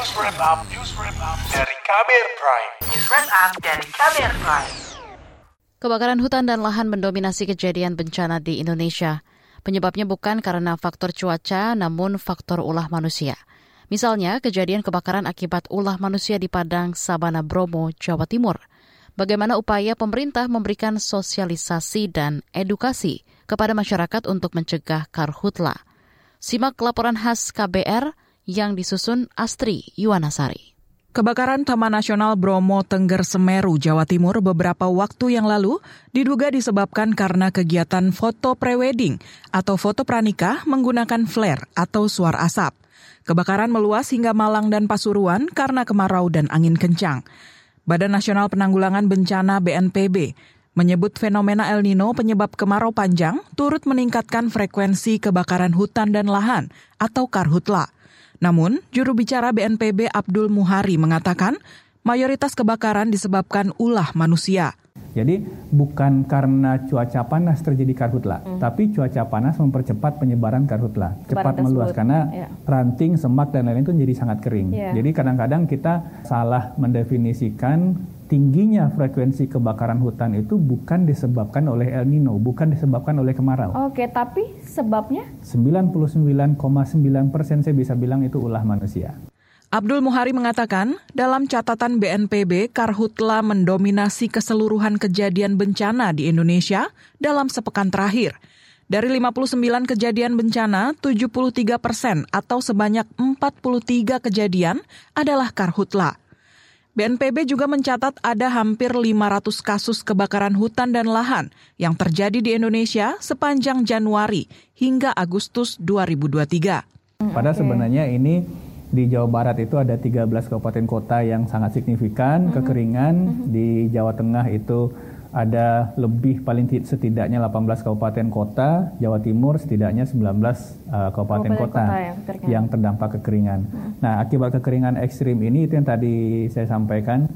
News Wrap Up, News Wrap Up dari Kamer Prime. News Wrap Up dari Kamer Prime. Kebakaran hutan dan lahan mendominasi kejadian bencana di Indonesia. Penyebabnya bukan karena faktor cuaca, namun faktor ulah manusia. Misalnya, kejadian kebakaran akibat ulah manusia di Padang Sabana Bromo, Jawa Timur. Bagaimana upaya pemerintah memberikan sosialisasi dan edukasi kepada masyarakat untuk mencegah karhutla? Simak laporan khas KBR yang disusun Astri Yuwanasari. Kebakaran Taman Nasional Bromo Tengger Semeru, Jawa Timur beberapa waktu yang lalu diduga disebabkan karena kegiatan foto prewedding atau foto pranikah menggunakan flare atau suar asap. Kebakaran meluas hingga Malang dan Pasuruan karena kemarau dan angin kencang. Badan Nasional Penanggulangan Bencana BNPB menyebut fenomena El Nino penyebab kemarau panjang turut meningkatkan frekuensi kebakaran hutan dan lahan atau karhutla. Namun, juru bicara BNPB Abdul Muhari mengatakan mayoritas kebakaran disebabkan ulah manusia. Jadi bukan karena cuaca panas terjadi karhutla, hmm. tapi cuaca panas mempercepat penyebaran karhutla, cepat meluas karena ya. ranting, semak dan lain-lain itu jadi sangat kering. Ya. Jadi kadang-kadang kita salah mendefinisikan tingginya frekuensi kebakaran hutan itu bukan disebabkan oleh El Nino, bukan disebabkan oleh kemarau. Oke, tapi sebabnya? 99,9 persen saya bisa bilang itu ulah manusia. Abdul Muhari mengatakan, dalam catatan BNPB, karhutla mendominasi keseluruhan kejadian bencana di Indonesia dalam sepekan terakhir. Dari 59 kejadian bencana, 73 persen atau sebanyak 43 kejadian adalah karhutla. BNPB juga mencatat ada hampir 500 kasus kebakaran hutan dan lahan yang terjadi di Indonesia sepanjang Januari hingga Agustus 2023. Pada sebenarnya ini di Jawa Barat itu ada 13 kabupaten kota yang sangat signifikan kekeringan, di Jawa Tengah itu ada lebih paling setidaknya 18 kabupaten kota, Jawa Timur setidaknya 19 uh, kabupaten, kabupaten kota, kota yang, yang terdampak kekeringan. Hmm. Nah, akibat kekeringan ekstrim ini itu yang tadi saya sampaikan,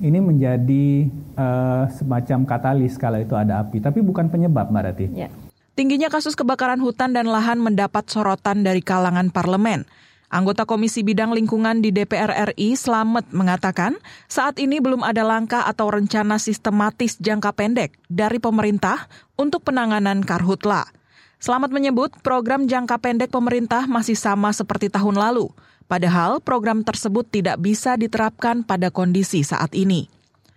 ini menjadi uh, semacam katalis kalau itu ada api, tapi bukan penyebab, Mbak Rati. Ya. Tingginya kasus kebakaran hutan dan lahan mendapat sorotan dari kalangan parlemen. Anggota Komisi Bidang Lingkungan di DPR RI, Slamet, mengatakan saat ini belum ada langkah atau rencana sistematis jangka pendek dari pemerintah untuk penanganan karhutla. Slamet menyebut program jangka pendek pemerintah masih sama seperti tahun lalu, padahal program tersebut tidak bisa diterapkan pada kondisi saat ini.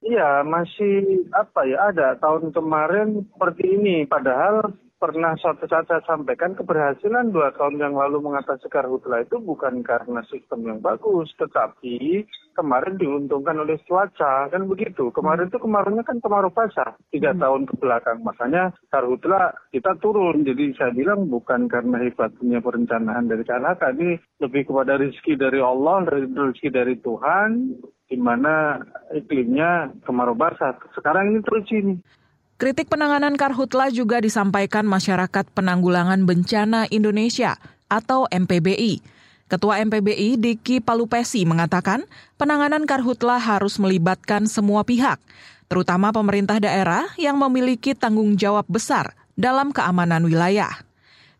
Iya, masih apa ya, ada tahun kemarin seperti ini, padahal pernah suatu saat saya sampaikan keberhasilan dua tahun yang lalu mengatasi karhutla itu bukan karena sistem yang bagus, tetapi kemarin diuntungkan oleh cuaca kan begitu. Kemarin itu kemarinnya kan kemarau basah tiga hmm. tahun ke belakang, makanya karhutla kita turun. Jadi saya bilang bukan karena hebatnya perencanaan dari Kanaka, ini lebih kepada rezeki dari Allah, rezeki dari Tuhan, di mana iklimnya kemarau basah. Sekarang ini terus ini. Kritik penanganan karhutla juga disampaikan Masyarakat Penanggulangan Bencana Indonesia atau MPBI. Ketua MPBI Diki Palupesi mengatakan penanganan karhutla harus melibatkan semua pihak, terutama pemerintah daerah yang memiliki tanggung jawab besar dalam keamanan wilayah.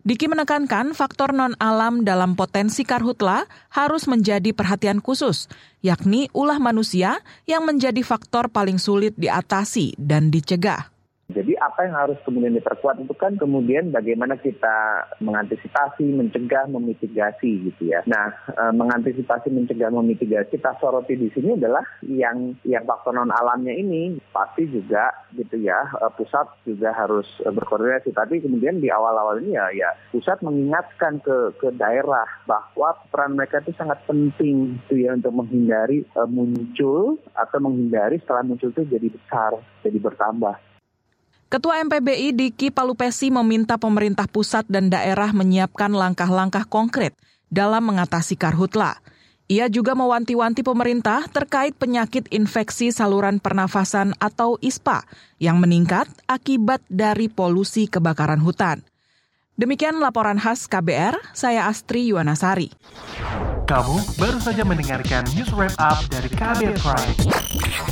Diki menekankan faktor non-alam dalam potensi karhutla harus menjadi perhatian khusus, yakni ulah manusia yang menjadi faktor paling sulit diatasi dan dicegah. Jadi apa yang harus kemudian diperkuat itu kan kemudian bagaimana kita mengantisipasi, mencegah, memitigasi gitu ya. Nah, e, mengantisipasi, mencegah, memitigasi kita soroti di sini adalah yang yang faktor non alamnya ini pasti juga gitu ya e, pusat juga harus berkoordinasi. Tapi kemudian di awal-awal ini ya ya pusat mengingatkan ke ke daerah bahwa peran mereka itu sangat penting gitu ya untuk menghindari e, muncul atau menghindari setelah muncul itu jadi besar, jadi bertambah. Ketua MPBI Diki Palupesi meminta pemerintah pusat dan daerah menyiapkan langkah-langkah konkret dalam mengatasi karhutla. Ia juga mewanti-wanti pemerintah terkait penyakit infeksi saluran pernafasan atau ISPA yang meningkat akibat dari polusi kebakaran hutan. Demikian laporan khas KBR, saya Astri Yuwanasari. Kamu baru saja mendengarkan news wrap up dari KBR Prime.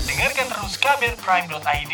Dengarkan terus kbrprime.id,